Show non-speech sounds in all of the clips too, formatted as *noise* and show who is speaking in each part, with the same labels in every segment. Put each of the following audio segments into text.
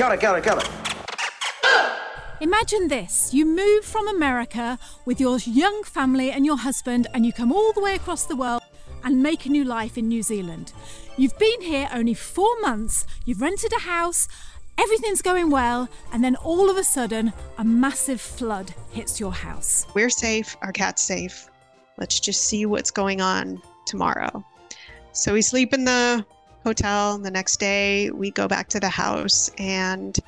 Speaker 1: Got it, got it, got it.
Speaker 2: Imagine this you move from America with your young family and your husband, and you come all the way across the world and make a new life in New Zealand. You've been here only four months, you've rented a house, everything's going well, and then all of a sudden, a massive flood hits your house.
Speaker 3: We're safe, our cat's safe. Let's just see what's going on tomorrow. So we sleep in the hotel. The next day, we go back to the house, and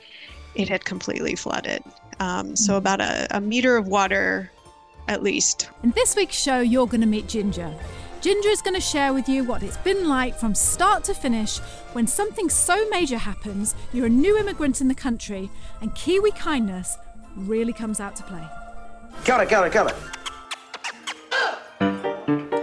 Speaker 3: it had completely flooded. Um, so, about a, a meter of water at least.
Speaker 2: In this week's show, you're going to meet Ginger. Ginger is going to share with you what it's been like from start to finish when something so major happens, you're a new immigrant in the country, and Kiwi kindness really comes out to play.
Speaker 1: Got it, got it, got it.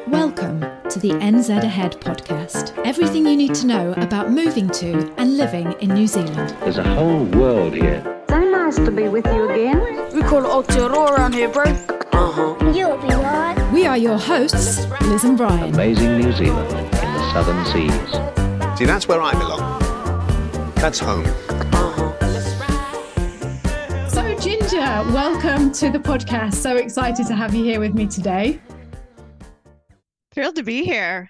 Speaker 4: Welcome to the NZ Ahead podcast. Everything you need to know about moving to and living in New Zealand.
Speaker 5: There's a whole world here.
Speaker 6: So nice to be with you again.
Speaker 7: We call it Aotearoa around here, bro. Uh-huh.
Speaker 6: You'll be right.
Speaker 4: We are your hosts, Liz and Brian.
Speaker 5: Amazing New Zealand in the southern seas.
Speaker 8: See, that's where I belong. That's home.
Speaker 2: So, Ginger, welcome to the podcast. So excited to have you here with me today.
Speaker 3: Thrilled to be here.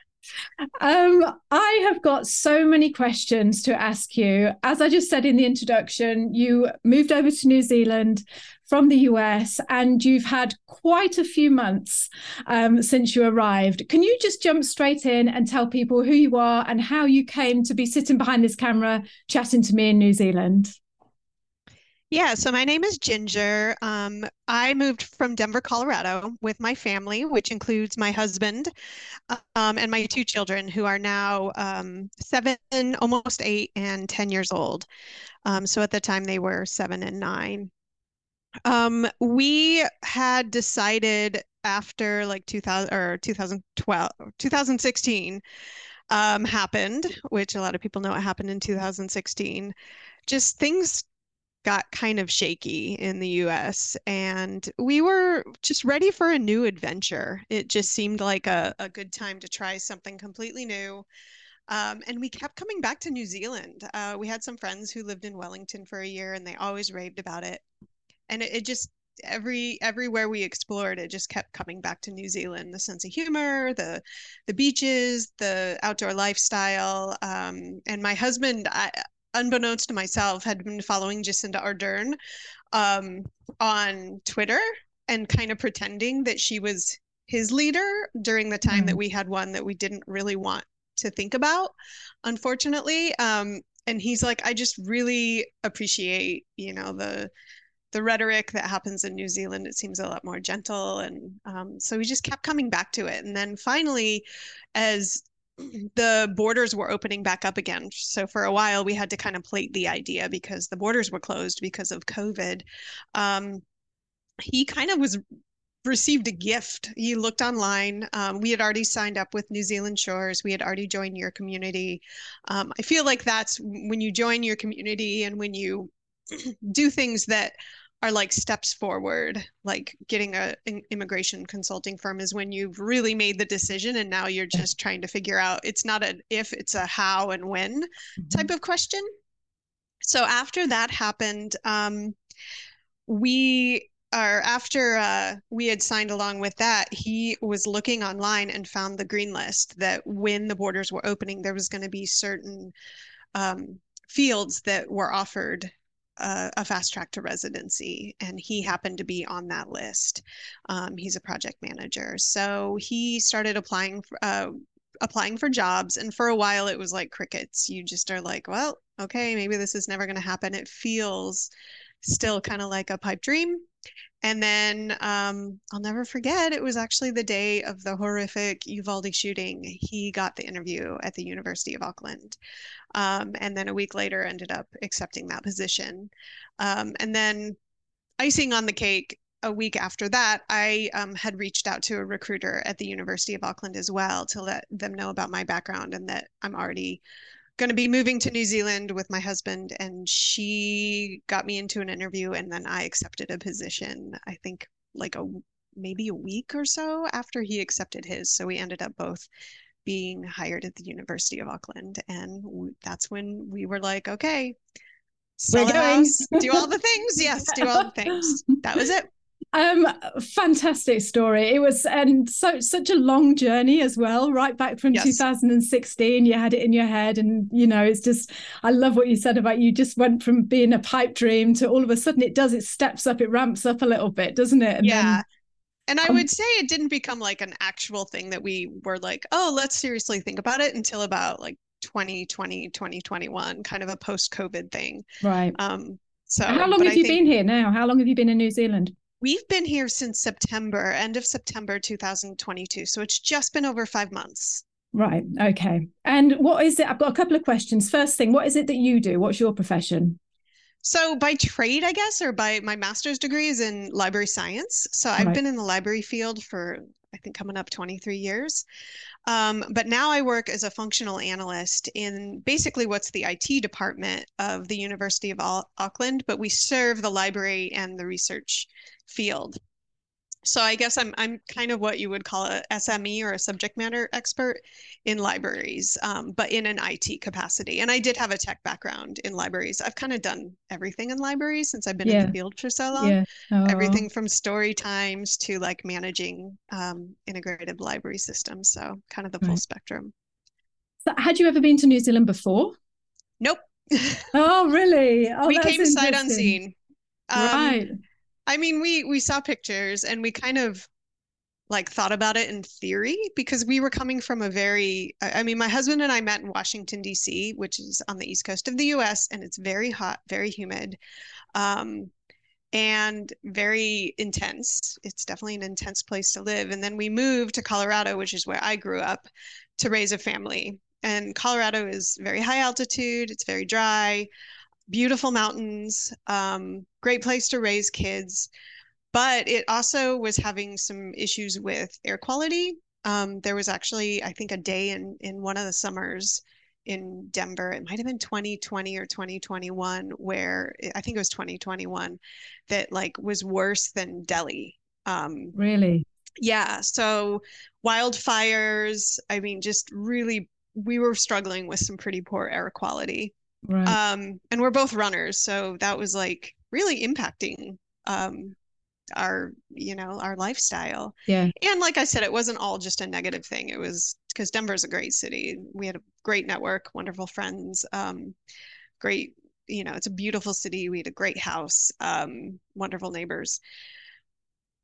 Speaker 2: Um, I have got so many questions to ask you. As I just said in the introduction, you moved over to New Zealand from the US and you've had quite a few months um, since you arrived. Can you just jump straight in and tell people who you are and how you came to be sitting behind this camera chatting to me in New Zealand?
Speaker 3: Yeah, so my name is Ginger. Um, I moved from Denver, Colorado with my family, which includes my husband um, and my two children, who are now um, seven, almost eight, and 10 years old. Um, so at the time, they were seven and nine. Um, we had decided after like 2000 or 2012, 2016 um, happened, which a lot of people know what happened in 2016. Just things got kind of shaky in the US and we were just ready for a new adventure. It just seemed like a, a good time to try something completely new. Um, and we kept coming back to New Zealand. Uh, we had some friends who lived in Wellington for a year and they always raved about it. And it, it just every everywhere we explored it just kept coming back to New Zealand the sense of humor the the beaches the outdoor lifestyle um, and my husband I, unbeknownst to myself, had been following Jacinda Ardern um, on Twitter and kind of pretending that she was his leader during the time mm. that we had one that we didn't really want to think about, unfortunately. Um, and he's like, I just really appreciate, you know, the the rhetoric that happens in New Zealand. It seems a lot more gentle, and um, so we just kept coming back to it. And then finally, as *clears throat* the borders were opening back up again. So for a while, we had to kind of plate the idea because the borders were closed because of COVID. Um, he kind of was received a gift. He looked online. Um, we had already signed up with New Zealand Shores. We had already joined your community. Um, I feel like that's when you join your community and when you *clears throat* do things that are like steps forward like getting a an immigration consulting firm is when you've really made the decision and now you're just trying to figure out it's not an if it's a how and when mm-hmm. type of question so after that happened um, we are after uh, we had signed along with that he was looking online and found the green list that when the borders were opening there was going to be certain um, fields that were offered a, fast track to residency, and he happened to be on that list. Um, he's a project manager, so he started applying uh, applying for jobs, and for a while it was like crickets. You just are like, well, okay, maybe this is never going to happen. It feels still kind of like a pipe dream. And then um, I'll never forget, it was actually the day of the horrific Uvalde shooting. He got the interview at the University of Auckland. Um, and then a week later ended up accepting that position. Um, and then icing on the cake, a week after that, I um, had reached out to a recruiter at the University of Auckland as well to let them know about my background and that I'm already going to be moving to New Zealand with my husband. And she got me into an interview, and then I accepted a position. I think like a maybe a week or so after he accepted his. So we ended up both being hired at the University of Auckland, and that's when we were like, okay, Sell
Speaker 2: We're going.
Speaker 3: house, do all the *laughs* things. Yes, do all the things. *laughs* That was it.
Speaker 2: Um, fantastic story. It was and so such a long journey as well, right back from
Speaker 3: Yes.
Speaker 2: 2016. You had it in your head, and you know, it's just I love what you said about you just went from being a pipe dream to all of a sudden it does, it steps up, it ramps up a little bit, doesn't it? And
Speaker 3: yeah.
Speaker 2: then-
Speaker 3: And I
Speaker 2: Um,
Speaker 3: would say it didn't become like an actual thing that we were like, oh, let's seriously think about it until about like 2020, 2021, kind of a post-COVID thing.
Speaker 2: right.
Speaker 3: Um, so
Speaker 2: how long have
Speaker 3: I
Speaker 2: you
Speaker 3: think
Speaker 2: been here now? How long have you been in New Zealand?
Speaker 3: We've been here since September, end of September 2022. So it's just been over five months.
Speaker 2: Right. Okay. And what is it? I've got a couple of questions. First thing, what is it that you do? What's your profession?
Speaker 3: So by trade, I guess, or by my master's degree is in library science. So I've
Speaker 2: Right.
Speaker 3: been in the library field for, I think, coming up 23 years. Um, but now I work as a functional analyst in basically what's the IT department of the University of Auckland, but we serve the library and the research field. So I guess I'm I'm kind of what you would call a SME or a subject matter expert in libraries, um, but in an IT capacity. And I did have a tech background in libraries. I've kind of done everything in libraries since I've been in the field for so long.
Speaker 2: Yeah. Oh.
Speaker 3: Everything from story times to like managing um, integrated library systems. So kind of the full
Speaker 2: Right.
Speaker 3: spectrum.
Speaker 2: So had you ever been to New Zealand before?
Speaker 3: Nope. *laughs*
Speaker 2: Oh, really? Oh,
Speaker 3: we came sight unseen. Um,
Speaker 2: right.
Speaker 3: I mean, we we saw pictures and we kind of like thought about it in theory because we were coming from a very I mean, my husband and I met in Washington, D.C., which is on the east coast of the U.S., and it's very hot, very humid, um, and very intense. It's definitely an intense place to live. And then we moved to Colorado, which is where I grew up, to raise a family. And Colorado is very high altitude, it's very dry, beautiful mountains, um, great place to raise kids. But it also was having some issues with air quality. Um, there was actually, I think, a day in in one of the summers in Denver. It might have been 2020 or 2021, where I think it was 2021, that like was worse than Delhi. Um,
Speaker 2: Really?
Speaker 3: yeah, so wildfires, I mean, just really, we were struggling with some pretty poor air quality.
Speaker 2: Right.
Speaker 3: Um, and we're both runners, so that was like really impacting um our, you know, our lifestyle.
Speaker 2: yeah.
Speaker 3: And like I said, it wasn't all just a negative thing. It was because Denver's a great city. We had a great network, wonderful friends, um, great, you know, it's a beautiful city. We had a great house, um, wonderful neighbors.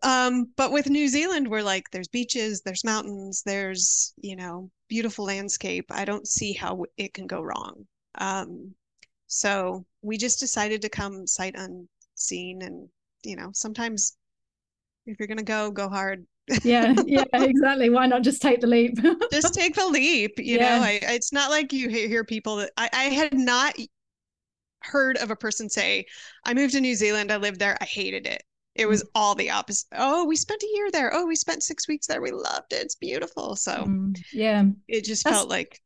Speaker 3: Um, but with New Zealand, we're like, there's beaches, there's mountains, there's, you know, beautiful landscape. I don't see how it can go wrong. Um, so we just decided to come sight unseen and, you know, sometimes if you're gonna go, go hard.
Speaker 2: Yeah. *laughs* Yeah. Exactly. Why not just take the leap?
Speaker 3: Just take the leap, you
Speaker 2: Yeah.
Speaker 3: know. I, it's not like you hear, hear people that I, I had not heard of a person say, I moved to New Zealand, I lived there, I hated it. It was all the opposite. Oh, we spent a year there. Oh, we spent six weeks there. We loved it. It's beautiful. So
Speaker 2: Mm, yeah.
Speaker 3: it just
Speaker 2: That's-
Speaker 3: felt like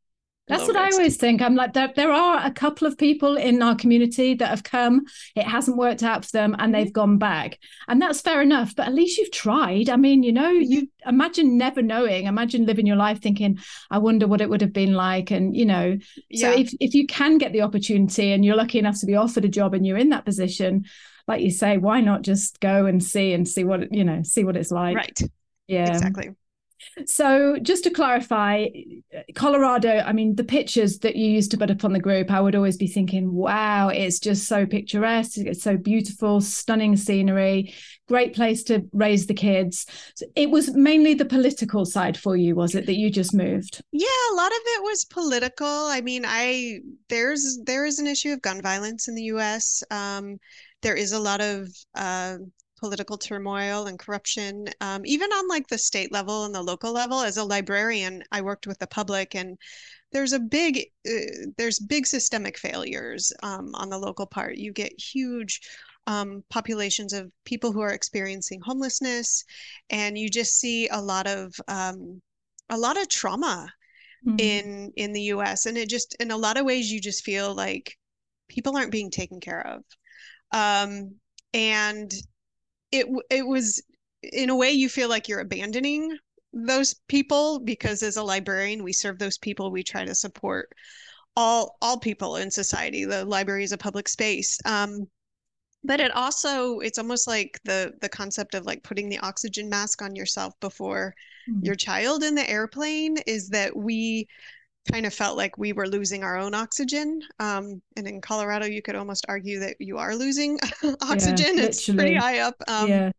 Speaker 2: That's what I always think. I'm like, there, there are a couple of people in our community that have come, it hasn't worked out for them, and mm-hmm. they've gone back. And that's fair enough, but at least you've tried. I mean, you know, mm-hmm. you imagine never knowing, imagine living your life thinking, I wonder what it would have been like. And, you know, so
Speaker 3: Yeah.
Speaker 2: if, if you can get the opportunity and you're lucky enough to be offered a job and you're in that position, like you say, why not just go and see and see what, you know, see what it's like.
Speaker 3: right.
Speaker 2: Yeah.
Speaker 3: Exactly.
Speaker 2: So, just to clarify, Colorado, I mean, the pictures that you used to put up on the group, I would always be thinking, wow, it's just so picturesque. It's so beautiful, stunning scenery, great place to raise the kids. So it was mainly the political side for you, was it, that you just moved?
Speaker 3: Yeah, a lot of it was political. I mean, I there's there is an issue of gun violence in the U.S. Um, there is a lot of uh, political turmoil and corruption, um, even on like the state level and the local level. As a librarian, I worked with the public, and there's a big uh, there's big systemic failures um, on the local part. You get huge um, populations of people who are experiencing homelessness, and you just see a lot of um, a lot of trauma
Speaker 2: Mm.
Speaker 3: in in the US and it just in a lot of ways you just feel like people aren't being taken care of um and it it was in a way you feel like you're abandoning those people because as a librarian we serve those people we try to support all all people in society. The library is a public space. Um, but it also it's almost like the the concept of like putting the oxygen mask on yourself before mm-hmm. your child in the airplane is that we kind of felt like we were losing our own oxygen. Um, and in Colorado, you could almost argue that you are losing *laughs* oxygen. Yeah, it's pretty high up. Um, yeah.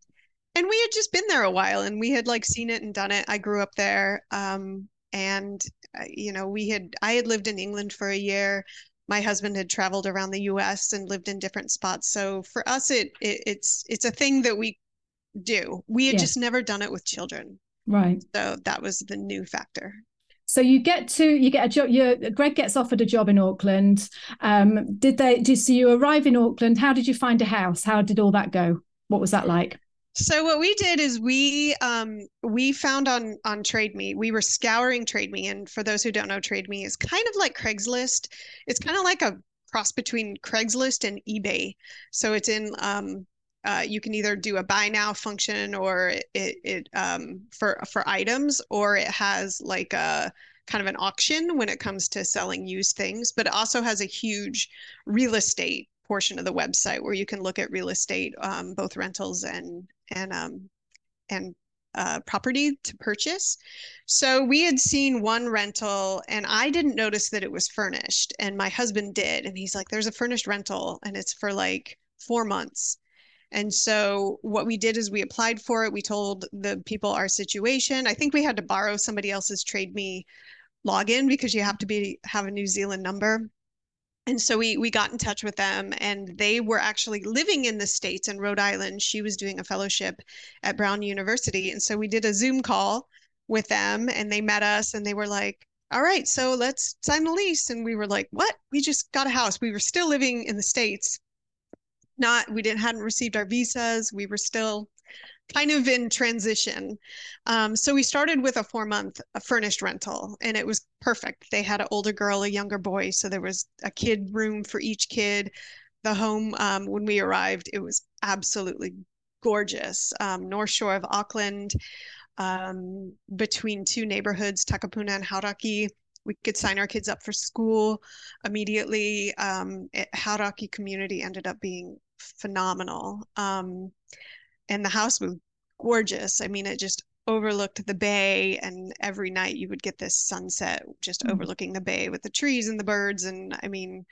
Speaker 3: And we had just been there a while and we had like seen it and done it. I grew up there. Um, and, uh, you know, we had, I had lived in England for a year. My husband had traveled around the US and lived in different spots. So for us, it, it it's, it's a thing that we do. We had yeah. just never done it with children.
Speaker 2: Right.
Speaker 3: So that was the new factor.
Speaker 2: So you get to you get a job. You Greg gets offered a job in Auckland. Um, did they? Did so you arrive in Auckland? How did you find a house? How did all that go? What was that like?
Speaker 3: So what we did is we um, we found on on Trade Me. We were scouring Trade Me, and for those who don't know, Trade Me is kind of like Craigslist. It's kind of like a cross between Craigslist and eBay. So it's in um, uh, you can either do a buy now function or it, it um, for for items or it has like a kind of an auction when it comes to selling used things but it also has a huge real estate portion of the website where you can look at real estate um, both rentals and and um, and uh, property to purchase. So we had seen one rental and I didn't notice that it was furnished and my husband did. And he's like, there's a furnished rental and it's for like four months. And so what we did is we applied for it. We told the people our situation. I think we had to borrow somebody else's Trade Me login because you have to be have a New Zealand number. And so we we got in touch with them and they were actually living in the States in Rhode Island. She was doing a fellowship at Brown University. And so we did a Zoom call with them and they met us and they were like, all right, so let's sign the lease. And we were like, what? We just got a house. We were still living in the States not we didn't hadn't received our visas. We were still kind of in transition. Um, so we started with a four month furnished rental and it was perfect. They had an older girl a younger boy so there was a kid room for each kid. The home um, when we arrived it was absolutely gorgeous um, north shore of auckland um, between two neighborhoods takapuna and hauraki. We could sign our kids up for school immediately. Um, Hauraki community ended up being phenomenal. Um, and the house was gorgeous. I mean, it just overlooked the bay, and every night you would get this sunset just mm-hmm. overlooking the bay with the trees and the birds. And I mean,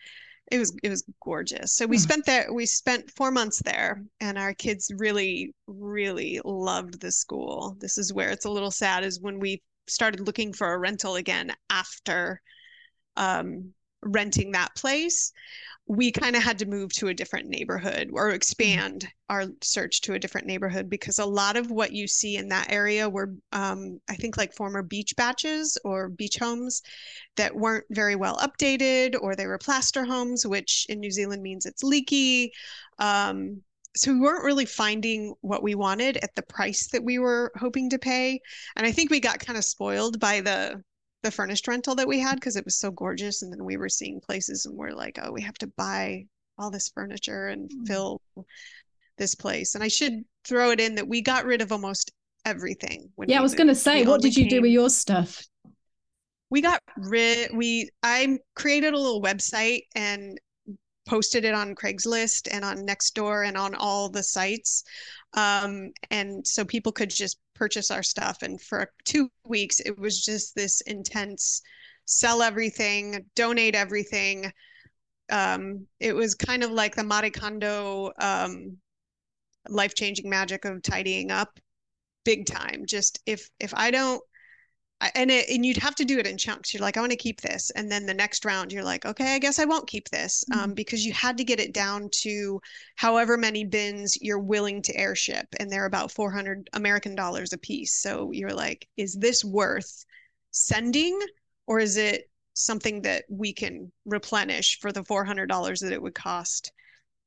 Speaker 3: it was it was gorgeous. So we mm-hmm. spent there. We spent four months there, and our kids really, really loved the school. This is where it's a little sad is when we started looking for a rental again after um, renting that place we kind of had to move to a different neighborhood or expand our search to a different neighborhood because a lot of what you see in that area were um, i think like former beach baches or beach homes that weren't very well updated or they were plaster homes which in new zealand means it's leaky. Um, so we weren't really finding what we wanted at the price that we were hoping to pay. And i think we got kind of spoiled by the the furnished rental that we had because it was so gorgeous and then we were seeing places and we're like oh we have to buy all this furniture and mm-hmm. fill this place and i should throw it in that we got rid of almost everything
Speaker 2: yeah i was going to say we what did you came, do with your stuff
Speaker 3: we got rid we i created a little website and posted it on Craigslist and on Nextdoor and on all the sites. Um, and so people could just purchase our stuff. And for two weeks, it was just this intense sell everything, donate everything. Um, it was kind of like the Marie Kondo um, life changing magic of tidying up big time. Just if if I don't and it, and you'd have to do it in chunks. You're like, I want to keep this, and then the next round, you're like, okay, I guess I won't keep this, um, mm-hmm. um, because you had to get it down to however many bins you're willing to airship, and they're about 400 American dollars a piece. So you're like, is this worth sending, or is it something that we can replenish for the $400 that it would cost?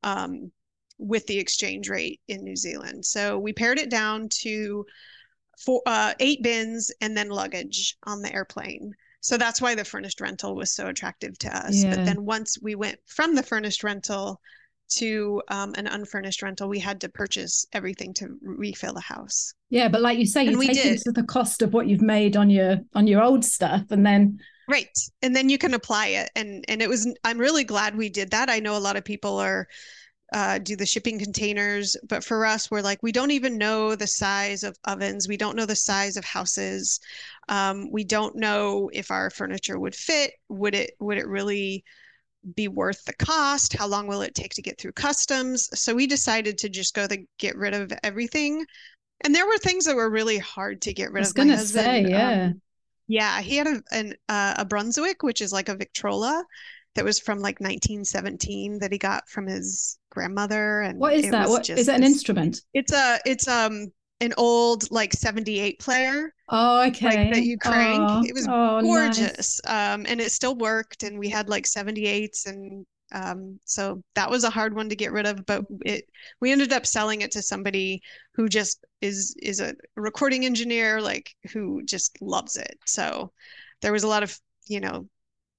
Speaker 3: Um, with the exchange rate in New Zealand. So we pared it down to four, uh, eight bins and then luggage on the airplane. So that's why the furnished rental was so attractive to us. Yeah. But then once we went from the furnished rental to um, an unfurnished rental, we had to purchase everything to refill the house.
Speaker 2: Yeah, but like you say, you take into the cost of what you've made on your on your old stuff, and then
Speaker 3: Right. And then you can apply it. And and it was I'm really glad we did that. I know a lot of people are uh, do the shipping containers, but for us, we're like we don't even know the size of ovens. We don't know the size of houses. Um, we don't know if our furniture would fit. Would it would it really be worth the cost? How long will it take to get through customs? So we decided to just go the get rid of everything. And there were things that were really hard to get rid of.
Speaker 2: I was. Gonna
Speaker 3: husband,
Speaker 2: say,
Speaker 3: um,
Speaker 2: yeah.
Speaker 3: yeah, he had a an, uh, a Brunswick, which is like a Victrola that was from like 1917 that he got from his grandmother. And
Speaker 2: What is that? What
Speaker 3: just
Speaker 2: is it? An instrument?
Speaker 3: It's a it's um an old like 78 player
Speaker 2: Oh, okay.
Speaker 3: like that you crank.
Speaker 2: Oh,
Speaker 3: it was
Speaker 2: oh, nice.
Speaker 3: gorgeous. Um, and it still worked. And we had like 78s and um, so that was a hard one to get rid of, but it we ended up selling it to somebody who just is is a recording engineer, like who just loves it. So there was a lot of, you know,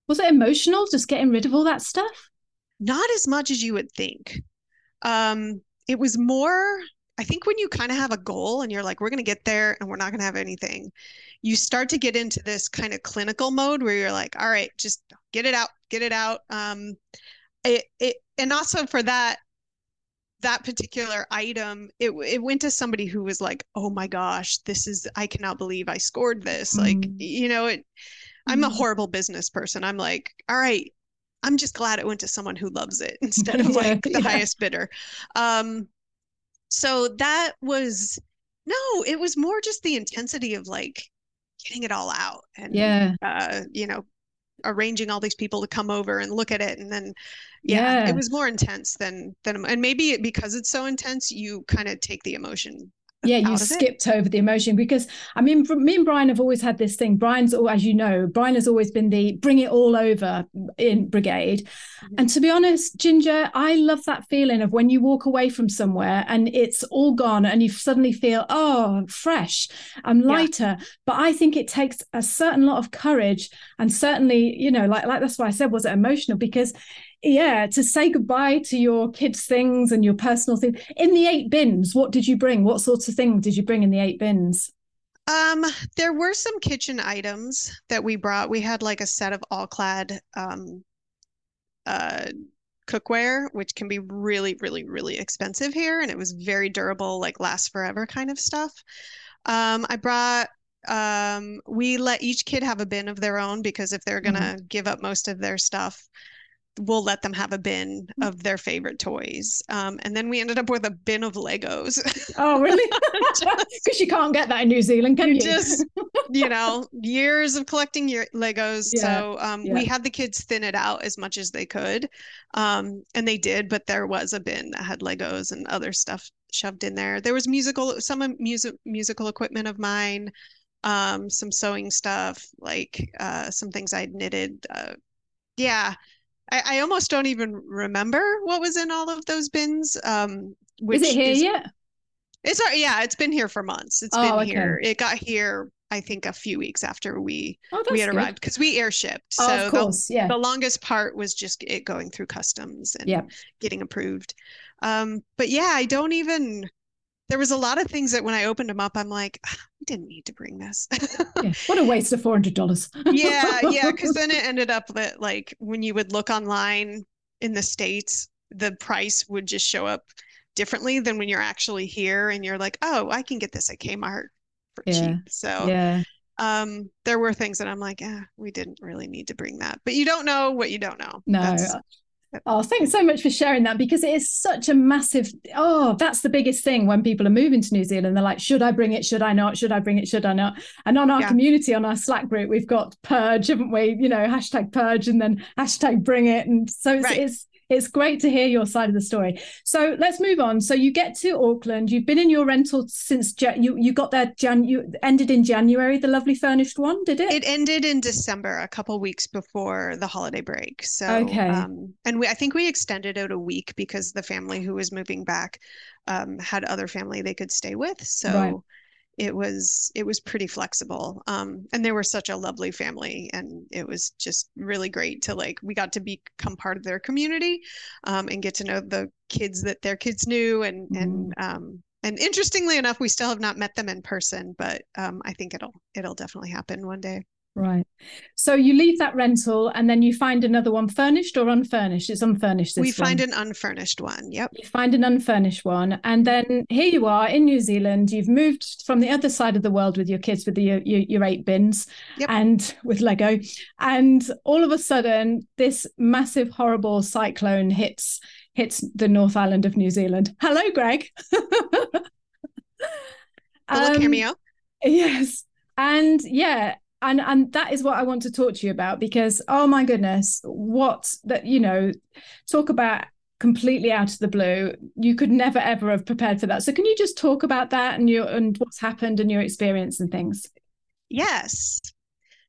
Speaker 2: Was it emotional just getting rid of all that stuff?
Speaker 3: Not as much as you would think. Um, it was more, I think when you kind of have a goal and you're like, we're going to get there and we're not going to have anything, you start to get into this kind of clinical mode where you're like, all right, just get it out, get it out. Um, it, it, and also for that, that particular item, it it went to somebody who was like, "Oh my gosh, this is I cannot believe I scored this." Like,
Speaker 2: Mm.
Speaker 3: you know, it I'm a
Speaker 2: Mm.
Speaker 3: horrible business person. I'm like, "All right, I'm just glad it went to someone who loves it *laughs* instead of *laughs*
Speaker 2: Yeah,
Speaker 3: like the
Speaker 2: yeah.
Speaker 3: highest bidder." Um so that was no, it was more just the intensity of like getting it all out and
Speaker 2: Yeah.
Speaker 3: uh, you know, arranging all these people to come over and look at it and then yeah,
Speaker 2: Yeah.
Speaker 3: it was more intense than than and maybe it, because it's so intense, you kind of take the emotion
Speaker 2: yeah *laughs* you
Speaker 3: it.
Speaker 2: skipped over the emotion because i mean me and brian have always had this thing. Brian's al- as you know brian has always been the bring it all over in brigade.
Speaker 3: Mm-hmm.
Speaker 2: and to be honest ginger i love that feeling of when you walk away from somewhere and it's all gone and you suddenly feel oh fresh i'm lighter. But i think it takes a certain lot of courage and certainly you know like like that's why i said was it emotional? Because yeah to say goodbye to your kids things and your personal things in the eight bins what did you bring what sorts of things did you bring in the eight bins
Speaker 3: Um, there were some kitchen items that we brought. We had like a set of all clad um uh cookware, which can be really, really, really expensive here, and it was very durable, like lasts forever kind of stuff. Um, I brought um we let each kid have a bin of their own because if they're gonna give up most of their stuff, we'll let them have a bin of their favorite toys. Um, and then we ended up with a bin of Legos.
Speaker 2: oh really? *laughs* *laughs* Because you can't get that in new zealand can you,
Speaker 3: you? just *laughs* you know years of collecting your legos.
Speaker 2: Yeah,
Speaker 3: so um, we had the kids thin it out as much as they could um, and they did but there was a bin that had legos and other stuff shoved in there. There was musical some music musical equipment of mine um, some sewing stuff like uh, some things i'd knitted uh, yeah I, I almost don't even remember what was in all of those bins um, which
Speaker 2: is it here yet
Speaker 3: it's yeah, it's been here for months. It's
Speaker 2: Oh,
Speaker 3: been
Speaker 2: okay.
Speaker 3: here. It got here, I think, a few weeks after we
Speaker 2: oh
Speaker 3: we had
Speaker 2: good.
Speaker 3: arrived because we air shipped.
Speaker 2: oh,
Speaker 3: So
Speaker 2: of
Speaker 3: the,
Speaker 2: course yeah
Speaker 3: the longest part was just it going through customs and
Speaker 2: Yep.
Speaker 3: getting approved. Um, but yeah, I don't even. There was a lot of things that when I opened them up, I'm like, "Ah, we didn't need to bring this.
Speaker 2: yeah. what a waste of $400
Speaker 3: yeah, yeah, because *laughs* then it ended up that like when you would look online in the States, the price would just show up differently than when you're actually here and you're like, oh, I can get this at Kmart for
Speaker 2: Yeah,
Speaker 3: cheap. So
Speaker 2: yeah
Speaker 3: um there were things that I'm like, yeah, we didn't really need to bring that. But you don't know what you don't know.
Speaker 2: No.
Speaker 3: That's-
Speaker 2: Oh, thanks so much for sharing that because it is such a massive. Oh, that's the biggest thing when people are moving to New Zealand. They're like, should I bring it? Should I not? Should I bring it? Should I not? And on our
Speaker 3: Yeah.
Speaker 2: community, on our Slack group, we've got purge, haven't we? You know, hashtag purge and then hashtag bring it. And so it's,
Speaker 3: Right.
Speaker 2: it's it's great to hear your side of the story. So let's move on. So you get to Auckland. You've been in your rental since Ja- you you got there. Jan you ended in January. The lovely furnished one, did it?
Speaker 3: It ended in December, a couple weeks before the holiday break. So,
Speaker 2: Okay.
Speaker 3: um, and we, I think we extended it a week because the family who was moving back um, had other family they could stay with. So
Speaker 2: Right.
Speaker 3: It was it was pretty flexible. Um, and they were such a lovely family, and it was just really great to like we got to become part of their community, um, and get to know the kids that their kids knew, and and um, and interestingly enough, we still have not met them in person, but um, I think it'll it'll definitely happen one day.
Speaker 2: Right. So you leave that rental and then you find another one furnished or unfurnished? It's unfurnished.
Speaker 3: we find one. an unfurnished one. Yep.
Speaker 2: You find an unfurnished one. And then here you are in New Zealand. You've moved from the other side of the world with your kids with the, your, your eight bins yep. and with Lego. And all of a sudden, this massive, horrible cyclone hits hits the North Island of New Zealand. Hello, Greg. *laughs*
Speaker 3: um, cameo.
Speaker 2: Yes. And yeah, and and that is what I want to talk to you about because oh my goodness, what that you know, talk about completely out of the blue. You could never ever have prepared for that. So can you just talk about that and your and what's happened and your experience and things?
Speaker 3: Yes.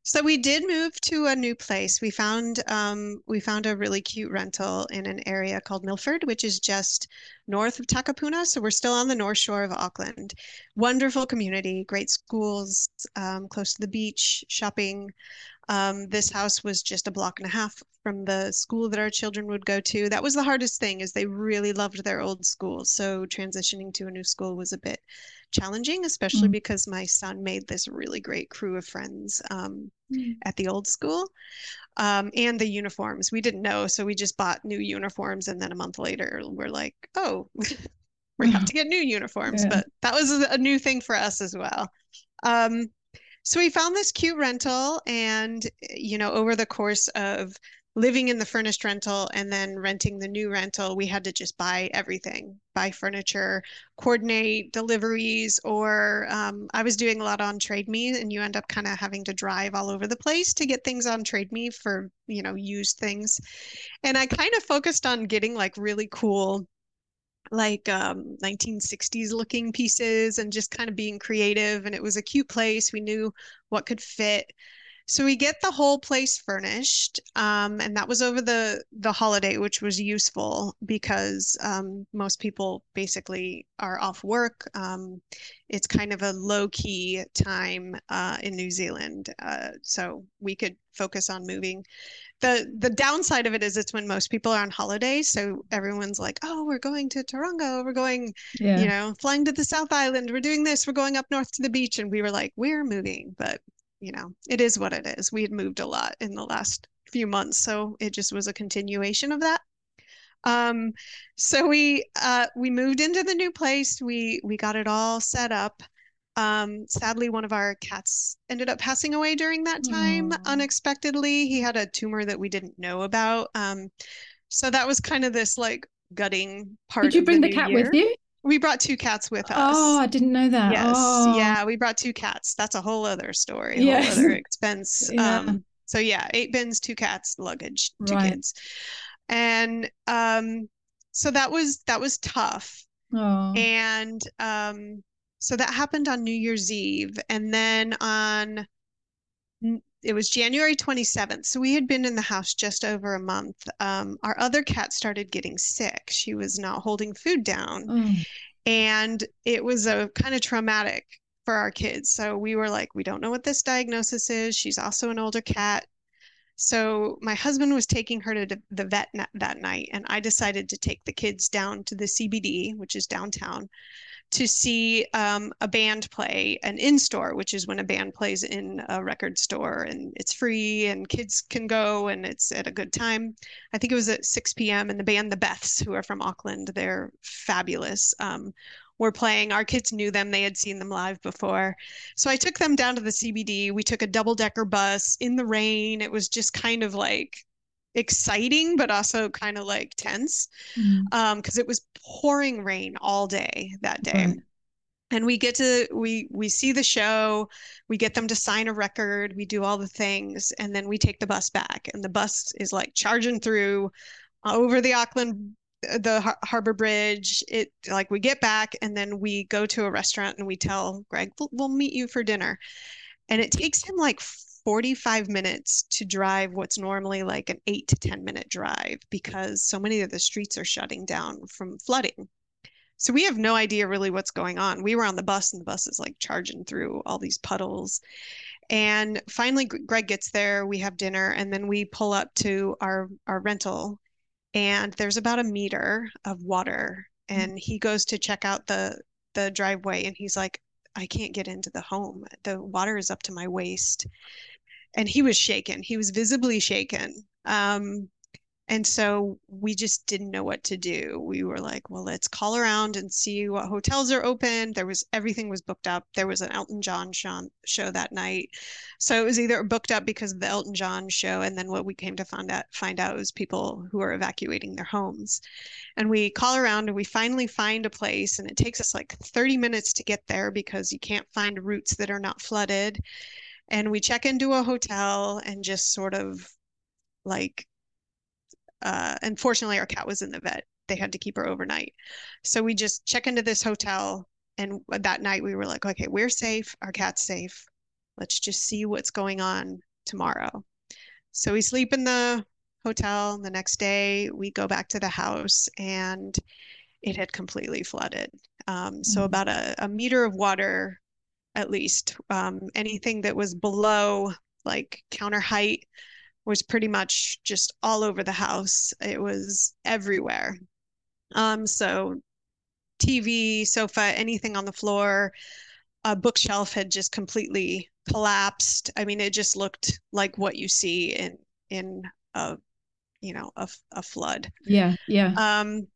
Speaker 3: So we did move to a new place. We found um, we found a really cute rental in an area called Milford, which is just north of Takapuna. So we're still on the north shore of Auckland. Wonderful community, great schools, um, close to the beach, shopping. Um, this house was just a block and a half from the school that our children would go to. That was the hardest thing, is they really loved their old school. So transitioning to a new school was a bit challenging, especially mm. because my son made this really great crew of friends um, mm. at the old school. Um, and the uniforms we didn't know, so we just bought new uniforms, and then a month later, we're like, oh. *laughs* we have to *laughs* get new uniforms, yeah. but that was a new thing for us as well. Um, so we found this cute rental, and you know, over the course of living in the furnished rental and then renting the new rental, we had to just buy everything, buy furniture, coordinate deliveries, or um, I was doing a lot on Trade Me, and you end up kind of having to drive all over the place to get things on Trade Me for you know used things, and I kind of focused on getting like really cool like um, 1960s looking pieces and just kind of being creative and it was a cute place. We knew what could fit so we get the whole place furnished, um, and that was over the the holiday, which was useful because um, most people basically are off work. Um, it's kind of a low key time uh, in New Zealand, uh, so we could focus on moving. the The downside of it is it's when most people are on holiday, so everyone's like, "Oh, we're going to Tauranga, we're going, yeah. you know, flying to the South Island, we're doing this, we're going up north to the beach," and we were like, "We're moving," but you know, it is what it is. We had moved a lot in the last few months, so it just was a continuation of that. Um, so we uh, we moved into the new place. We we got it all set up. Um, sadly, one of our cats ended up passing away during that time Aww. unexpectedly. He had a tumor that we didn't know about. Um, so that was kind of this like gutting part.
Speaker 2: Did you bring
Speaker 3: the,
Speaker 2: the cat
Speaker 3: year.
Speaker 2: with you?
Speaker 3: We brought two cats with us.
Speaker 2: Oh, I didn't know that.
Speaker 3: Yes.
Speaker 2: Oh.
Speaker 3: Yeah, we brought two cats. That's a whole other story. Yes. Whole other *laughs* expense. yeah. Um, so yeah, eight bins, two cats, luggage, two right. kids. And um so that was that was tough. Oh. And um so that happened on New Year's Eve. And then on it was January 27th. So we had been in the house just over a month. Um, our other cat started getting sick. She was not holding food down. Mm. And it was a kind of traumatic for our kids. So we were like, we don't know what this diagnosis is. She's also an older cat. So my husband was taking her to the vet that night, and I decided to take the kids down to the CBD, which is downtown, to see um, a band play an in store, which is when a band plays in a record store and it's free and kids can go and it's at a good time. I think it was at 6 p.m. and the band The Beths, who are from Auckland, they're fabulous. Um, were playing. Our kids knew them, they had seen them live before. So I took them down to the CBD. We took a double decker bus in the rain. It was just kind of like exciting but also kind of like tense because mm-hmm. um, it was pouring rain all day that day right. and we get to we we see the show we get them to sign a record we do all the things and then we take the bus back and the bus is like charging through over the auckland the Har- harbor bridge it like we get back and then we go to a restaurant and we tell greg we'll, we'll meet you for dinner and it takes him like 45 minutes to drive what's normally like an eight to 10 minute drive because so many of the streets are shutting down from flooding. So we have no idea really what's going on. We were on the bus and the bus is like charging through all these puddles. And finally, Greg gets there. We have dinner, and then we pull up to our our rental, and there's about a meter of water. And mm. he goes to check out the the driveway, and he's like, "I can't get into the home. The water is up to my waist." And he was shaken. He was visibly shaken. Um, and so we just didn't know what to do. We were like, well, let's call around and see what hotels are open. There was everything was booked up. There was an Elton John show, that night. So it was either booked up because of the Elton John show, and then what we came to find out find out was people who are evacuating their homes. And we call around and we finally find a place, and it takes us like 30 minutes to get there because you can't find routes that are not flooded. And we check into a hotel and just sort of like uh, unfortunately, our cat was in the vet. They had to keep her overnight. So we just check into this hotel. And that night we were like, okay, we're safe. Our cat's safe. Let's just see what's going on tomorrow. So we sleep in the hotel. The next day we go back to the house and it had completely flooded. Um, so mm-hmm. about a, a, meter of water, at least. Um, anything that was below like counter height was pretty much just all over the house. It was everywhere. Um, so TV, sofa, anything on the floor, a bookshelf had just completely collapsed. I mean, it just looked like what you see in in a you know a, a flood.
Speaker 2: Yeah, yeah.
Speaker 3: Um,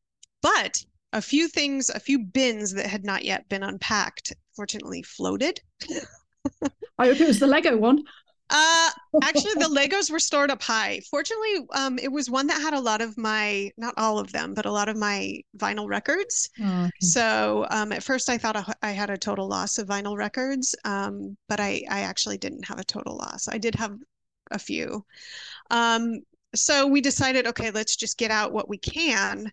Speaker 3: but a few things, a few bins that had not yet been unpacked, fortunately floated.
Speaker 2: I hope it was the Lego one.
Speaker 3: Uh, actually, the *laughs* Legos were stored up high. Fortunately, um, it was one that had a lot of my, not all of them, but a lot of my vinyl records. Oh. So um, at first, I thought I had a total loss of vinyl records, um, but I, I actually didn't have a total loss. I did have a few. Um, so we decided, okay, let's just get out what we can,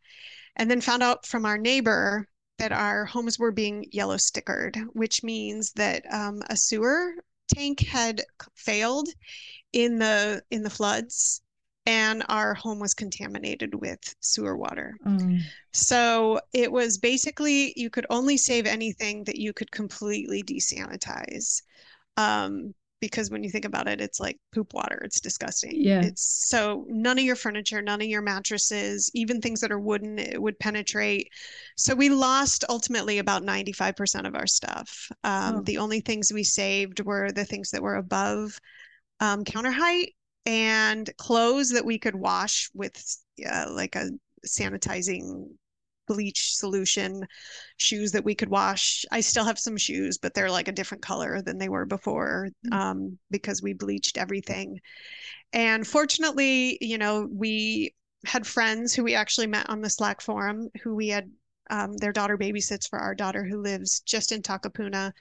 Speaker 3: and then found out from our neighbor that our homes were being yellow stickered, which means that um, a sewer tank had failed in the in the floods and our home was contaminated with sewer water. Mm. So it was basically you could only save anything that you could completely desanitize. Um, because when you think about it, it's like poop water. It's disgusting.
Speaker 2: Yeah.
Speaker 3: It's so none of your furniture, none of your mattresses, even things that are wooden, it would penetrate. So we lost ultimately about 95% of our stuff. Um, oh. The only things we saved were the things that were above um, counter height and clothes that we could wash with uh, like a sanitizing bleach solution shoes that we could wash. I still have some shoes, but they're like a different color than they were before mm. um, because we bleached everything. And fortunately, you know, we had friends who we actually met on the Slack forum who we had um, their daughter babysits for our daughter who lives just in Takapuna.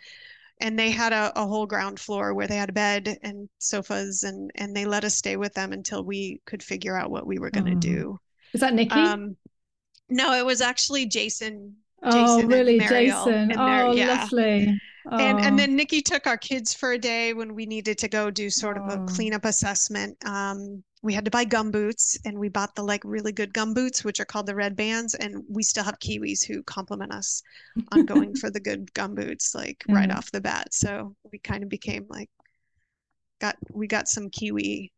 Speaker 3: And they had a, a whole ground floor where they had a bed and sofas, and and they let us stay with them until we could figure out what we were going to mm. do.
Speaker 2: Is that Nikki? Um,
Speaker 3: no, it was actually Jason.
Speaker 2: Oh, Jason really, Jason? Oh, yeah. lovely.
Speaker 3: Oh. And and then Nikki took our kids for a day when we needed to go do sort of oh. a cleanup assessment. Um, we had to buy gum boots, and we bought the like really good gum boots, which are called the red bands. And we still have Kiwis who compliment us on going *laughs* for the good gum boots, like mm. right off the bat. So we kind of became like got we got some Kiwi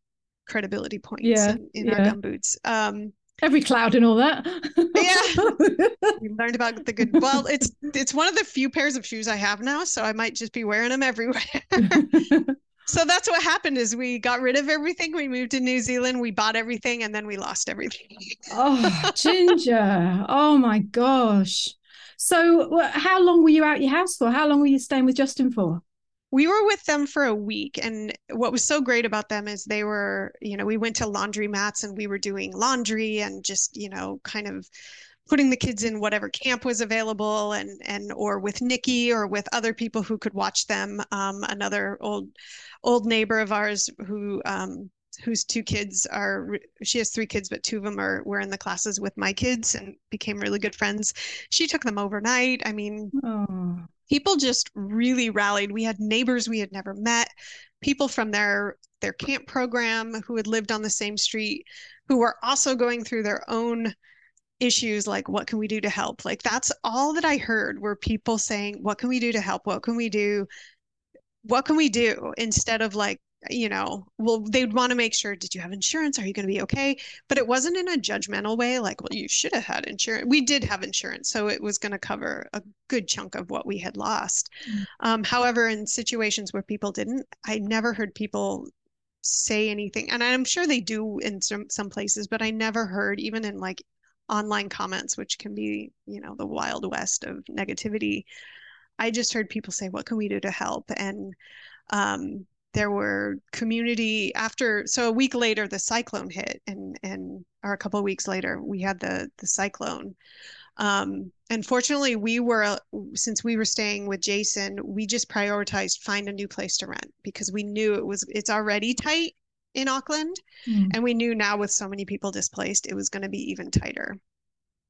Speaker 3: credibility points yeah, in, in yeah. our gum boots. Um,
Speaker 2: every cloud and all that.
Speaker 3: yeah, *laughs* we learned about the good. Well, it's it's one of the few pairs of shoes I have now, so I might just be wearing them everywhere. *laughs* so that's what happened is we got rid of everything. We moved to new zealand. We bought everything and then we lost everything.
Speaker 2: Oh *laughs* ginger. Oh my gosh. So how long were you out your house for? How long were you staying with justin for
Speaker 3: we were with them for a week and what was so great about them is they were you know we went to laundry mats and we were doing laundry and just you know kind of putting the kids in whatever camp was available and and or with Nikki or with other people who could watch them. Um, another old old neighbor of ours who um, whose two kids are she has three kids but two of them are were in the classes with my kids and became really good friends. She took them overnight. I mean oh people just really rallied. We had neighbors we had never met, people from their their camp program who had lived on the same street who were also going through their own issues like what can we do to help? Like that's all that i heard were people saying what can we do to help? What can we do? What can we do? instead of like you know, well, they'd want to make sure, did you have insurance? Are you going to be okay? But it wasn't in a judgmental way, like, well, you should have had insurance. We did have insurance, so it was going to cover a good chunk of what we had lost. Mm-hmm. Um, however, in situations where people didn't, I never heard people say anything. And I'm sure they do in some some places, but I never heard even in like online comments, which can be, you know, the wild west of negativity. I just heard people say, "What can we do to help?" And um, there were community after. So a week later, the cyclone hit, and and or a couple of weeks later, we had the the cyclone. Um, and fortunately, we were since we were staying with Jason, we just prioritized find a new place to rent because we knew it was it's already tight in Auckland,
Speaker 2: Mm.
Speaker 3: and we knew now with so many people displaced, it was going to be even tighter.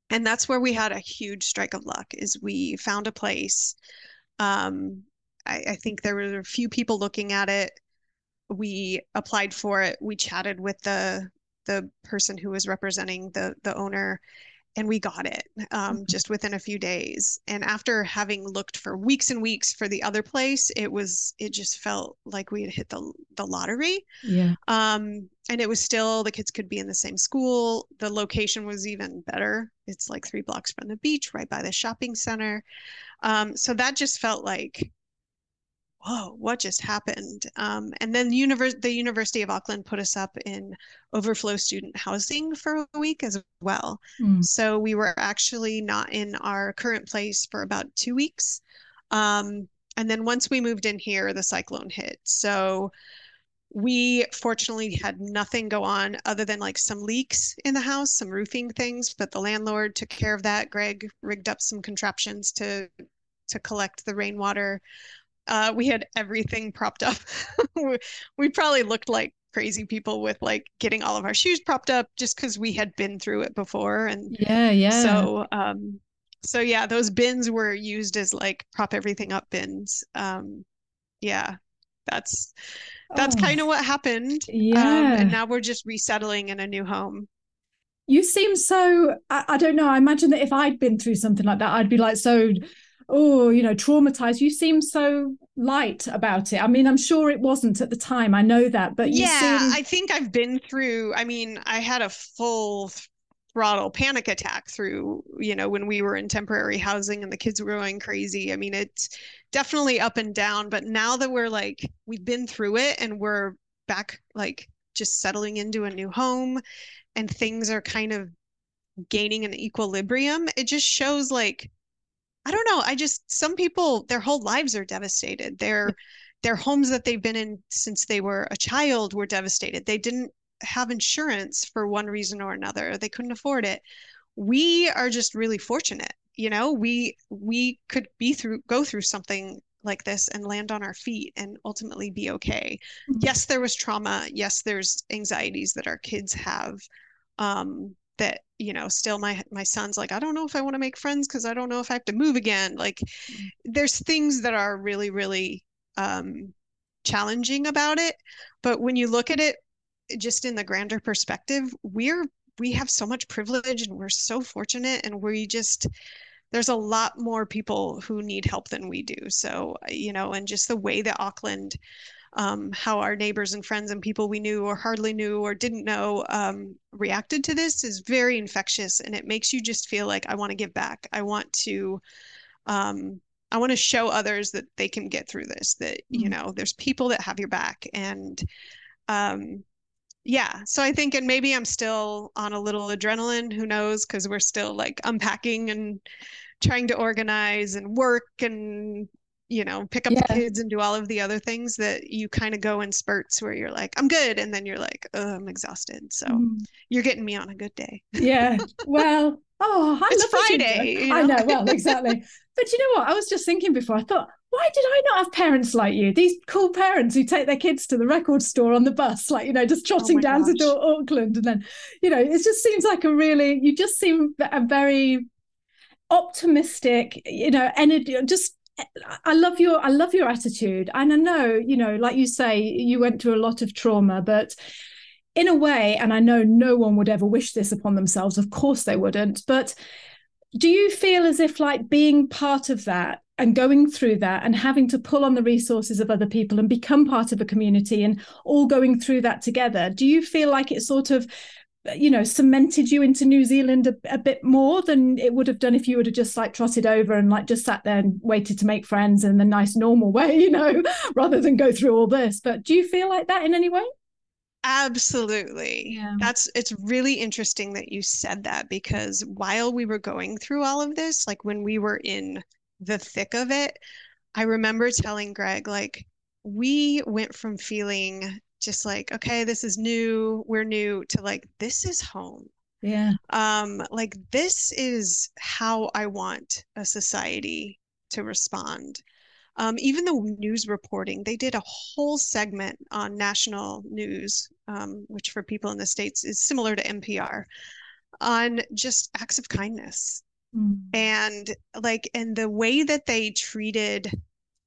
Speaker 3: And that's where we had a huge strike of luck. Is we found a place. Um, I, I think there were a few people looking at it. We applied for it. We chatted with the the person who was representing the the owner and we got it um,
Speaker 2: Mhm.
Speaker 3: just within a few days and after having looked for weeks and weeks for the other place it was it just felt like we had hit the the lottery
Speaker 2: Yeah.
Speaker 3: um, and it was still the kids could be in the same school the location was even better it's like three blocks from the beach right by the shopping center um, so that just felt like whoa, what just happened? Um, and then the, univers- the University of Auckland put us up in overflow student housing for a week as well.
Speaker 2: Mm.
Speaker 3: So we were actually not in our current place for about two weeks. Um, and then once we moved in here, the cyclone hit. So we fortunately had nothing go on other than like some leaks in the house, some roofing things, but the landlord took care of that. Greg rigged up some contraptions to to collect the rainwater. Uh, we had everything propped up. *laughs* we, probably looked like crazy people with like getting all of our shoes propped up just because we had been through it before. And
Speaker 2: Yeah, yeah.
Speaker 3: so, um, so yeah, those bins were used as like prop everything up bins. Um, yeah, that's that's
Speaker 2: Oh,
Speaker 3: kind of what happened. Um,
Speaker 2: Yeah.
Speaker 3: and now we're just resettling in a new home.
Speaker 2: You seem so, I, I don't know. I imagine that if I'd been through something like that, I'd be like so, oh, you know, traumatized. You seem so light about it. I mean, I'm sure it wasn't at the time. I know that, but you
Speaker 3: yeah,
Speaker 2: seem,
Speaker 3: I think I've been through, I mean, I had a full throttle panic attack through, you know, when we were in temporary housing and the kids were going crazy. I mean, it's definitely up and down, but now that we're like, we've been through it and we're back, like, just settling into a new home and things are kind of gaining an equilibrium, it just shows like, I don't know. I just some people their whole lives are devastated. Their their homes that they've been in since they were a child were devastated. They didn't have insurance for one reason or another. They couldn't afford it. We are just really fortunate. You know, we we could be through go through something like this and land on our feet and ultimately be okay.
Speaker 2: Mhm.
Speaker 3: Yes, there was trauma. Yes, there's anxieties that our kids have. Um, that you know still my my son's like i don't know if i want to make friends because i don't know if i have to move again. Like there's things that are really really um challenging about it but when you look at it just in the grander perspective we're we have so much privilege and we're so fortunate and we just there's a lot more people who need help than we do. So you know and just the way that auckland um, how our neighbors and friends and people we knew or hardly knew or didn't know um, reacted to this is very infectious and it makes you just feel like I want to give back. I want to um, I want to show others that they can get through this, that you
Speaker 2: Mm.
Speaker 3: know, there's people that have your back and um yeah, so I think and maybe I'm still on a little adrenaline, who knows, because we're still like unpacking and trying to organize and work and you know, pick up the kids and do all of the other things that you kind of go in spurts where you're like, I'm good. And then you're like, oh, I'm exhausted. So
Speaker 2: Mm.
Speaker 3: you're getting me on a good day.
Speaker 2: yeah. Well, *laughs* oh, I
Speaker 3: It's
Speaker 2: love what you.
Speaker 3: Friday,
Speaker 2: I
Speaker 3: know?
Speaker 2: know. Well, *laughs* exactly. but you know what? I was just thinking before. I thought, why did I not have parents like you? These cool parents who take their kids to the record store on the bus, like you know, just trotting
Speaker 3: my
Speaker 2: down to
Speaker 3: gosh.
Speaker 2: Auckland, and then you know, it just seems like a really. You just seem a very optimistic. You know, energy. Just. I love your I love your attitude. And I know, you know, like you say, you went through a lot of trauma, but in a way, and I know no one would ever wish this upon themselves, of course they wouldn't, but do you feel as if like being part of that and going through that and having to pull on the resources of other people and become part of a community and all going through that together do you feel like it sort of you know cemented you into new zealand a, a bit more than it would have done if you would have just like trotted over and like just sat there and waited to make friends in the nice normal way *laughs* you know rather than go through all this but do you feel like that in any way
Speaker 3: Absolutely.
Speaker 2: Yeah.
Speaker 3: That's it's really interesting that you said that because while we were going through all of this, like when we were in the thick of it, I remember telling Greg, like, we went from feeling just like, okay, this is new, we're new, to like, this is home.
Speaker 2: Yeah.
Speaker 3: Um, like this is how I want a society to respond. Um, even the news reporting, they did a whole segment on national news, um, which for people in the States is similar to NPR, on just acts of kindness.
Speaker 2: Mm.
Speaker 3: And like, and the way that they treated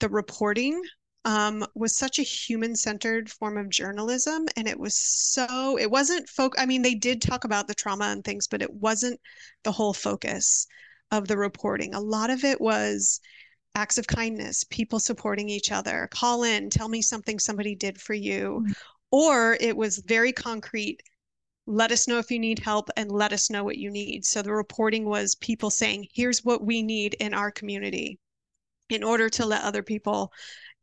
Speaker 3: the reporting um, was such a human-centered form of journalism. And it was so, it wasn't folk, I mean, they did talk about the trauma and things, but it wasn't the whole focus of the reporting. A lot of it was acts of kindness, people supporting each other, call in, tell me something somebody did for you.
Speaker 2: Mm.
Speaker 3: Or it was very concrete. Let us know if you need help and let us know what you need. So the reporting was people saying, here's what we need in our community in order to let other people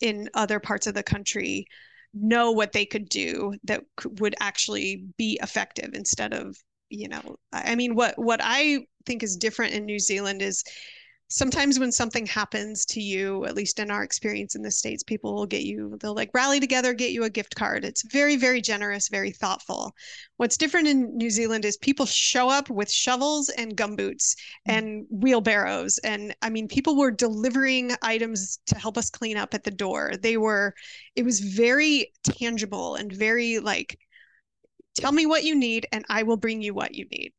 Speaker 3: in other parts of the country know what they could do that would actually be effective instead of you know i mean what what i think is different in new zealand is sometimes when something happens to you, at least in our experience in the States, people will get you, they'll like rally together, get you a gift card. It's very, very generous, very thoughtful. What's different in New Zealand is people show up with shovels and gumboots mm. and wheelbarrows. And I mean, people were delivering items to help us clean up at the door. They were, it was very tangible and very like, tell me what you need and I will bring you what you need.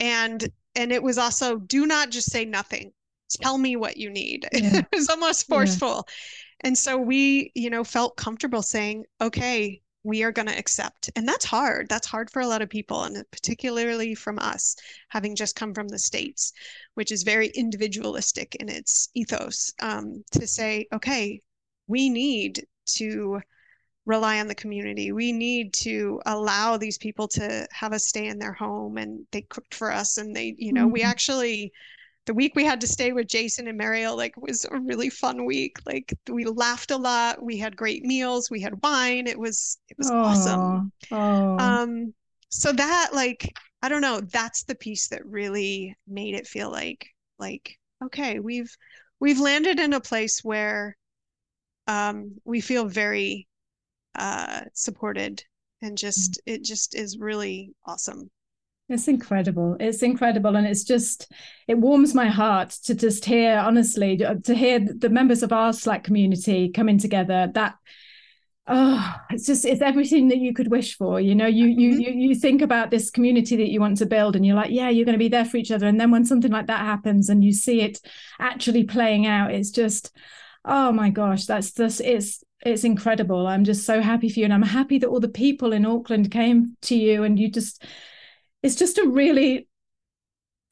Speaker 3: And and it was also do not just say nothing tell me what you need. *laughs*
Speaker 2: Yeah.
Speaker 3: it was almost forceful. Yeah. And so we, you know, felt comfortable saying, okay, we are going to accept. And that's hard. That's hard for a lot of people, and particularly from us, having just come from the States, which is very individualistic in its ethos, um, to say, okay, we need to rely on the community. We need to allow these people to have us stay in their home and they cooked for us and they, you know, mm-hmm. we actually the week we had to stay with Jason and Mariel like was a really fun week. Like we laughed a lot, we had great meals, we had wine. It was it was awesome. Um so that like I don't know, that's the piece that really made it feel like like okay, we've we've landed in a place where um we feel very uh supported and just mm-hmm. it just is really awesome.
Speaker 2: It's incredible. It's incredible. And it's just, it warms my heart to just hear, honestly, to hear the members of our Slack community coming together. That, oh, it's just, it's everything that you could wish for. You know, you, you, mm-hmm. you, you think about this community that you want to build and you're like, yeah, you're going to be there for each other. And then when something like that happens and you see it actually playing out, it's just, oh my gosh, that's just, it's, it's incredible. I'm just so happy for you. And I'm happy that all the people in Auckland came to you and you just, it's just a really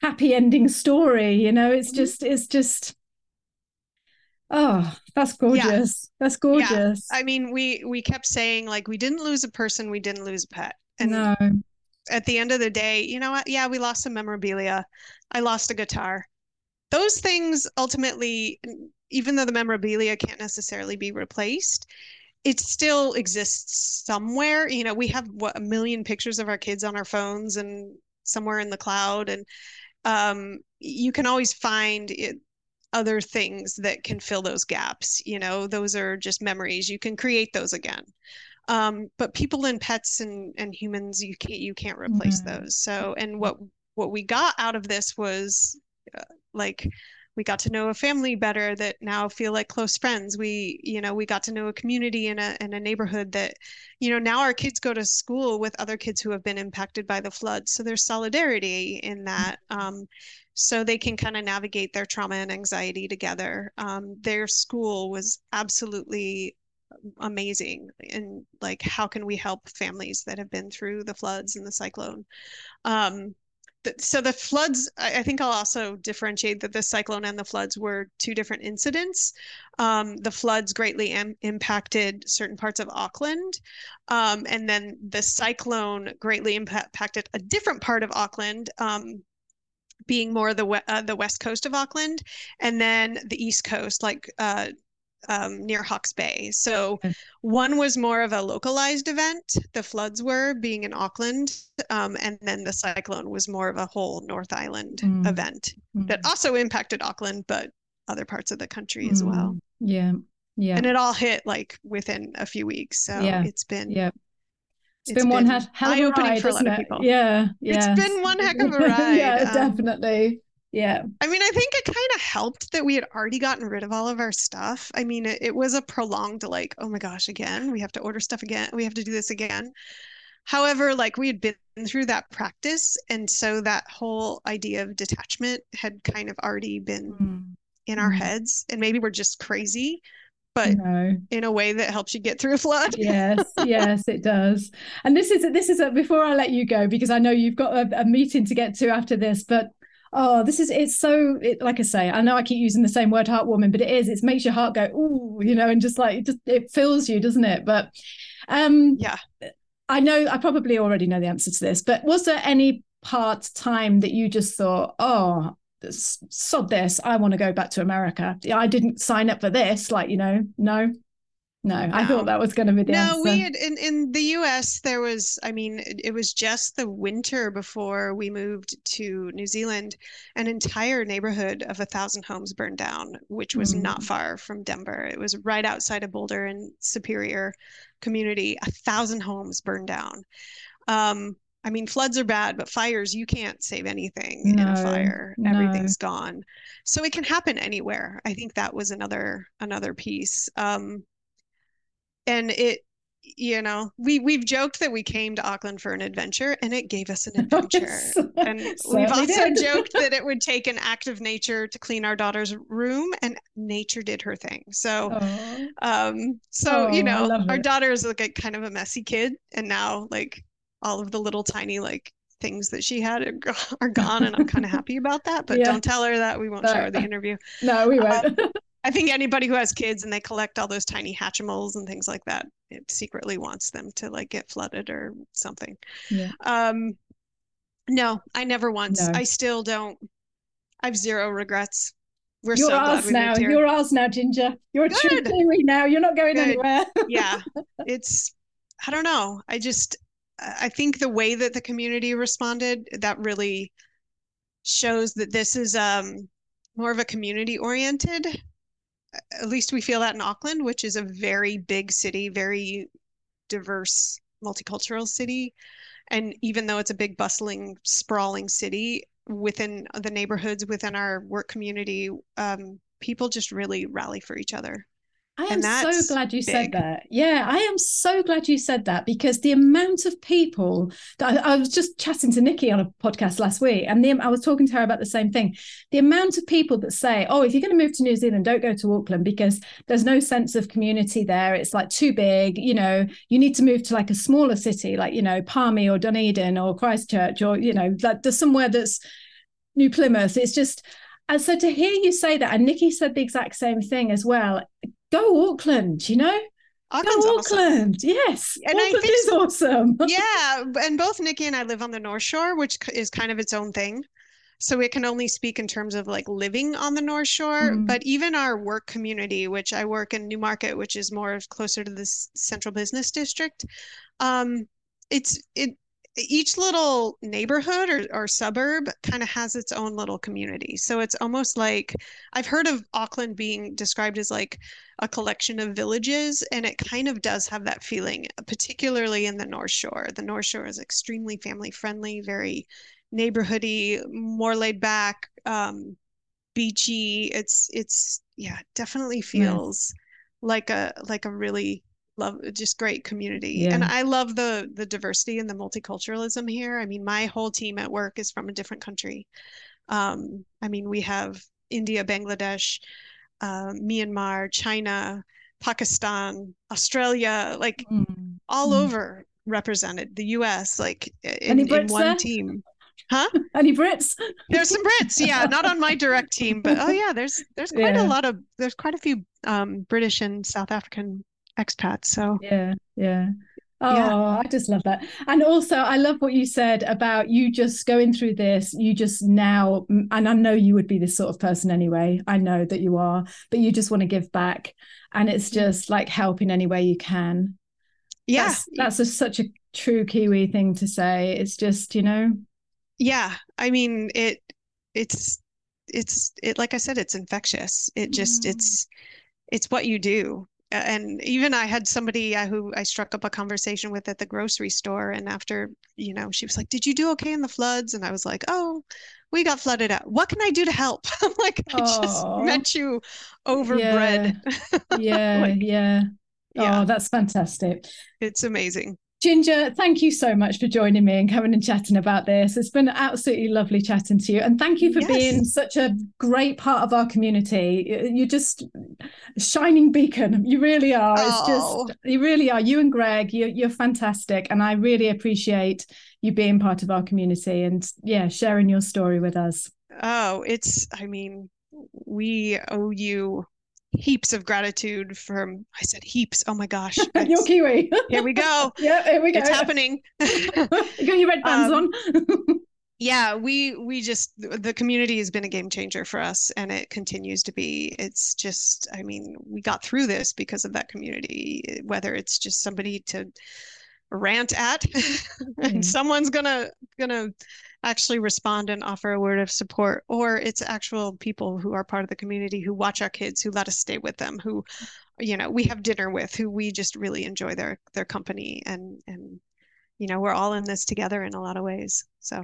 Speaker 2: happy ending story you know it's mm-hmm. just it's just oh that's gorgeous yeah. that's gorgeous
Speaker 3: yeah. i mean we we kept saying like we didn't lose a person we didn't lose a pet
Speaker 2: and no.
Speaker 3: at the end of the day you know what yeah we lost some memorabilia i lost a guitar those things ultimately even though the memorabilia can't necessarily be replaced it still exists somewhere. You know, we have what a million pictures of our kids on our phones and somewhere in the cloud, and um, you can always find it, other things that can fill those gaps. You know, those are just memories. You can create those again. Um, but people and pets and and humans, you can't you can't replace mm-hmm. those. So, and what what we got out of this was uh, like we got to know a family better that now feel like close friends. We you know we got to know a community in a in a neighborhood that you know now our kids go to school with other kids who have been impacted by the flood. So there's solidarity in that um, so they can kind of navigate their trauma and anxiety together. Um, their school was absolutely amazing and like how can we help families that have been through the floods and the cyclone? Um, so the floods i think i'll also differentiate that the cyclone and the floods were two different incidents. Um, the floods greatly Im- impacted certain parts of auckland. Um, and then the cyclone greatly impacted a different part of auckland um, being more the uh, the west coast of auckland and then the east coast like uh, um, near Hawke's Bay. So one was more of a localized event, the floods were being in Auckland, um, and then the cyclone was more of a whole North Island
Speaker 2: Mm.
Speaker 3: event
Speaker 2: Mm.
Speaker 3: that also impacted Auckland, but other parts of the country as well.
Speaker 2: Mm. Yeah. Yeah.
Speaker 3: And it all hit like within a few weeks. So
Speaker 2: Yeah.
Speaker 3: it's been
Speaker 2: yeah.
Speaker 3: it's
Speaker 2: been one
Speaker 3: been
Speaker 2: he- hell of a ride,
Speaker 3: for a lot of people.
Speaker 2: Yeah. Yeah.
Speaker 3: It's been one heck of a *laughs* ride.
Speaker 2: yeah,
Speaker 3: um,
Speaker 2: definitely. Yeah.
Speaker 3: I mean, I think it kind of helped that we had already gotten rid of all of our stuff. I mean, it, it was a prolonged, like, oh my gosh, again, we have to order stuff again. We have to do this again. However, like we had been through that practice. And so that whole idea of detachment had kind of already been
Speaker 2: Mm.
Speaker 3: in our
Speaker 2: Mm.
Speaker 3: heads. And maybe we're just crazy, but
Speaker 2: No.
Speaker 3: in a way that helps you get through a flood.
Speaker 2: yes *laughs* yes it does and this is this is a, before i let you go because i know you've got a, a meeting to get to after this but oh this is it's so it, like i say i know i keep using the same word heartwarming but it is it makes your heart go ooh you know and just like it just it fills you doesn't it? But um
Speaker 3: Yeah.
Speaker 2: i know i probably already know the answer to this but was there any part time that you just thought oh sod this i want to go back to america. Yeah, i didn't sign up for this like you know no no, I thought that was going to be the
Speaker 3: No,
Speaker 2: answer.
Speaker 3: we had in, in the US, there was, I mean, it, it was just the winter before we moved to New Zealand. An entire neighborhood of a thousand homes burned down, which was not
Speaker 2: Mm.
Speaker 3: far from Denver. It was right outside of Boulder and Superior community. A thousand homes burned down. Um, I mean, floods are bad, but fires, you can't save anything in a fire.
Speaker 2: no.
Speaker 3: Everything's gone. So it can happen anywhere. I think that was another another piece. Um, and it you know we we've joked that we came to auckland for an adventure and it gave us an *laughs* adventure and we've also
Speaker 2: did.
Speaker 3: joked that it would take an act of nature to clean our daughter's room and nature did her thing so
Speaker 2: Aw.
Speaker 3: um so
Speaker 2: Oh,
Speaker 3: you know our
Speaker 2: it.
Speaker 3: daughter is like a kind of a messy kid and now like all of the little tiny like things that she had are, gone and i'm kind of happy about that but *laughs*
Speaker 2: Yeah.
Speaker 3: don't tell her that we won't show her the interview *laughs*
Speaker 2: no, we won't.
Speaker 3: I think anybody who has kids and they collect all those tiny Hatchimals and things like that, it secretly wants them to like get flooded or something.
Speaker 2: Yeah.
Speaker 3: Um, no, I never once.
Speaker 2: No.
Speaker 3: I still don't. I have zero regrets. We're
Speaker 2: You're
Speaker 3: so glad
Speaker 2: ours
Speaker 3: we
Speaker 2: now. You're ours now, Ginger. You're a true
Speaker 3: Good.
Speaker 2: Now. You're not going
Speaker 3: Good.
Speaker 2: anywhere. *laughs*
Speaker 3: yeah, it's. I don't know. I just. I think the way that the community responded that really shows that this is um more of a community oriented at least we feel that in Auckland, which is a very big city, very diverse, multicultural city. And even though it's a big, bustling, sprawling city, within the neighborhoods, within our work community, um, people just really rally for each other.
Speaker 2: I am so glad you said that. Yeah, I am so glad you said that because the amount of people that I, I was just chatting to Nikki on a podcast last week, and the, I was talking to her about the same thing. The amount of people that say, "Oh, if you're going to move to New Zealand, don't go to Auckland because there's no sense of community there. It's like too big. You know, you need to move to like a smaller city, like you know, Palmy or Dunedin or Christchurch, or you know, like there's somewhere that's New Plymouth. It's just." And so to hear you say that, and Nikki said the exact same thing as well go Auckland, you know?
Speaker 3: Auckland's
Speaker 2: go
Speaker 3: awesome.
Speaker 2: Auckland. Yes.
Speaker 3: And I
Speaker 2: Auckland
Speaker 3: think
Speaker 2: is awesome. *laughs*
Speaker 3: yeah, and both Nikki and I live on the North Shore, which is kind of its own thing. So it can only speak in terms of like living on the North Shore,
Speaker 2: Mm.
Speaker 3: but even our work community, which I work in Newmarket, which is more of closer to the central business district, um, it's it each little neighborhood or, or suburb kind of has its own little community. So it's almost like I've heard of Auckland being described as like a collection of villages, and it kind of does have that feeling, particularly in the North Shore. The North Shore is extremely family friendly, very neighborhoody, more laid back, um, beachy. It's it's yeah, definitely feels like a like a really love just great community. And I love the the diversity and the multiculturalism here. I mean, my whole team at work is from a different country. Um, I mean, we have India, Bangladesh, uh, Myanmar, China, Pakistan, Australia, like
Speaker 2: Mm.
Speaker 3: all
Speaker 2: Mm.
Speaker 3: over represented. The US, like in, in one
Speaker 2: there?
Speaker 3: team. *laughs* Huh?
Speaker 2: Any Brits?
Speaker 3: There's some Brits, yeah, not on my direct team, but oh yeah, there's there's quite
Speaker 2: Yeah.
Speaker 3: a lot of there's quite a few um, British and South African expats. So
Speaker 2: Yeah, yeah. Oh,
Speaker 3: Yeah.
Speaker 2: I just love that. And also, I love what you said about you just going through this. You just now, and I know you would be this sort of person anyway. I know that you are, but you just want to give back. And it's just like help in any way you can.
Speaker 3: Yeah.
Speaker 2: That's, that's a, such a true Kiwi thing to say. It's just, you know,
Speaker 3: Yeah. I mean, it it's it's it like I said, it's infectious. It just
Speaker 2: Mm.
Speaker 3: it's it's what you do. And even I had somebody uh, who I struck up a conversation with at the grocery store, and after, you know, she was like, "Did you do okay in the floods?" And I was like, "Oh, we got flooded out. What can I do to help?" *laughs* I'm like, "I just met you over bread." *laughs*
Speaker 2: yeah,
Speaker 3: Like,
Speaker 2: yeah.
Speaker 3: yeah,
Speaker 2: Oh, that's fantastic.
Speaker 3: it's amazing.
Speaker 2: Ginger, thank you so much for joining me and coming and chatting about this. It's been absolutely lovely chatting to you. And thank you for
Speaker 3: Yes.
Speaker 2: being such a great part of our community. You're just a shining beacon. You really are. It's
Speaker 3: Oh.
Speaker 2: just, you really are. You and Greg, you're, you're fantastic. And I really appreciate you being part of our community and, yeah, sharing your story with us.
Speaker 3: Oh, it's, I mean, we owe you heaps of gratitude from, I said heaps. Oh my gosh. *laughs*
Speaker 2: You're Kiwi. *laughs*
Speaker 3: Here we go. *laughs*
Speaker 2: yeah, here we go.
Speaker 3: It's happening.
Speaker 2: you got your red bands
Speaker 3: Um,
Speaker 2: on.
Speaker 3: Yeah, we we just the community has been a game changer for us and it continues to be. It's just, I mean, we got through this because of that community, whether it's just somebody to rant at *laughs* and someone's gonna gonna actually respond and offer a word of support, or it's actual people who are part of the community who watch our kids, who let us stay with them, who, you know, we have dinner with, who we just really enjoy their their company and and you know, we're all in this together in a lot of ways. So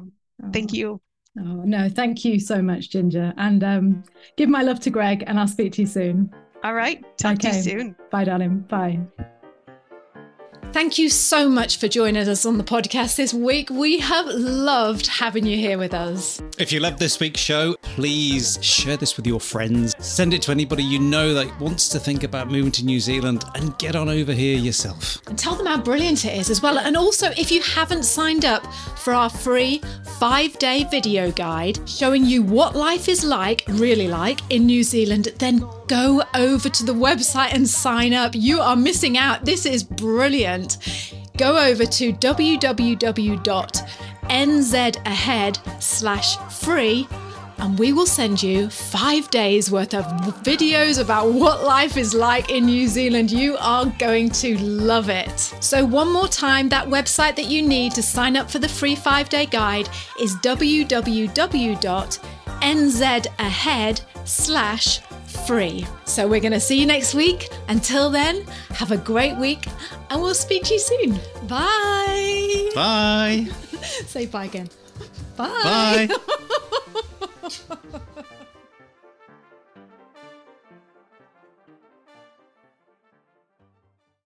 Speaker 3: thank
Speaker 2: Oh.
Speaker 3: you.
Speaker 2: Oh, no, thank you so much, Ginger. And um, give my love to Greg, and I'll speak to you soon.
Speaker 3: All right. Talk to you soon.
Speaker 2: Bye, darling. Bye.
Speaker 4: Thank you so much for joining us on the podcast this week. We have loved having you here with us.
Speaker 9: If you love this week's show, please share this with your friends. Send it to anybody you know that wants to think about moving to New Zealand and get on over here yourself.
Speaker 4: And tell them how brilliant it is as well. And also, if you haven't signed up for our free five day video guide showing you what life is like, really like, in New Zealand, then go over to the website and sign up. You are missing out. This is brilliant. Go over to www.nzahead slash free and we will send you five days worth of videos about what life is like in New Zealand. You are going to love it. So, one more time, that website that you need to sign up for the free five day guide is www.nzahead slash free. So, we're going to see you next week. Until then, have a great week and we'll speak to you soon. Bye.
Speaker 9: Bye. *laughs*
Speaker 4: Say bye again. Bye.
Speaker 9: Bye. *laughs*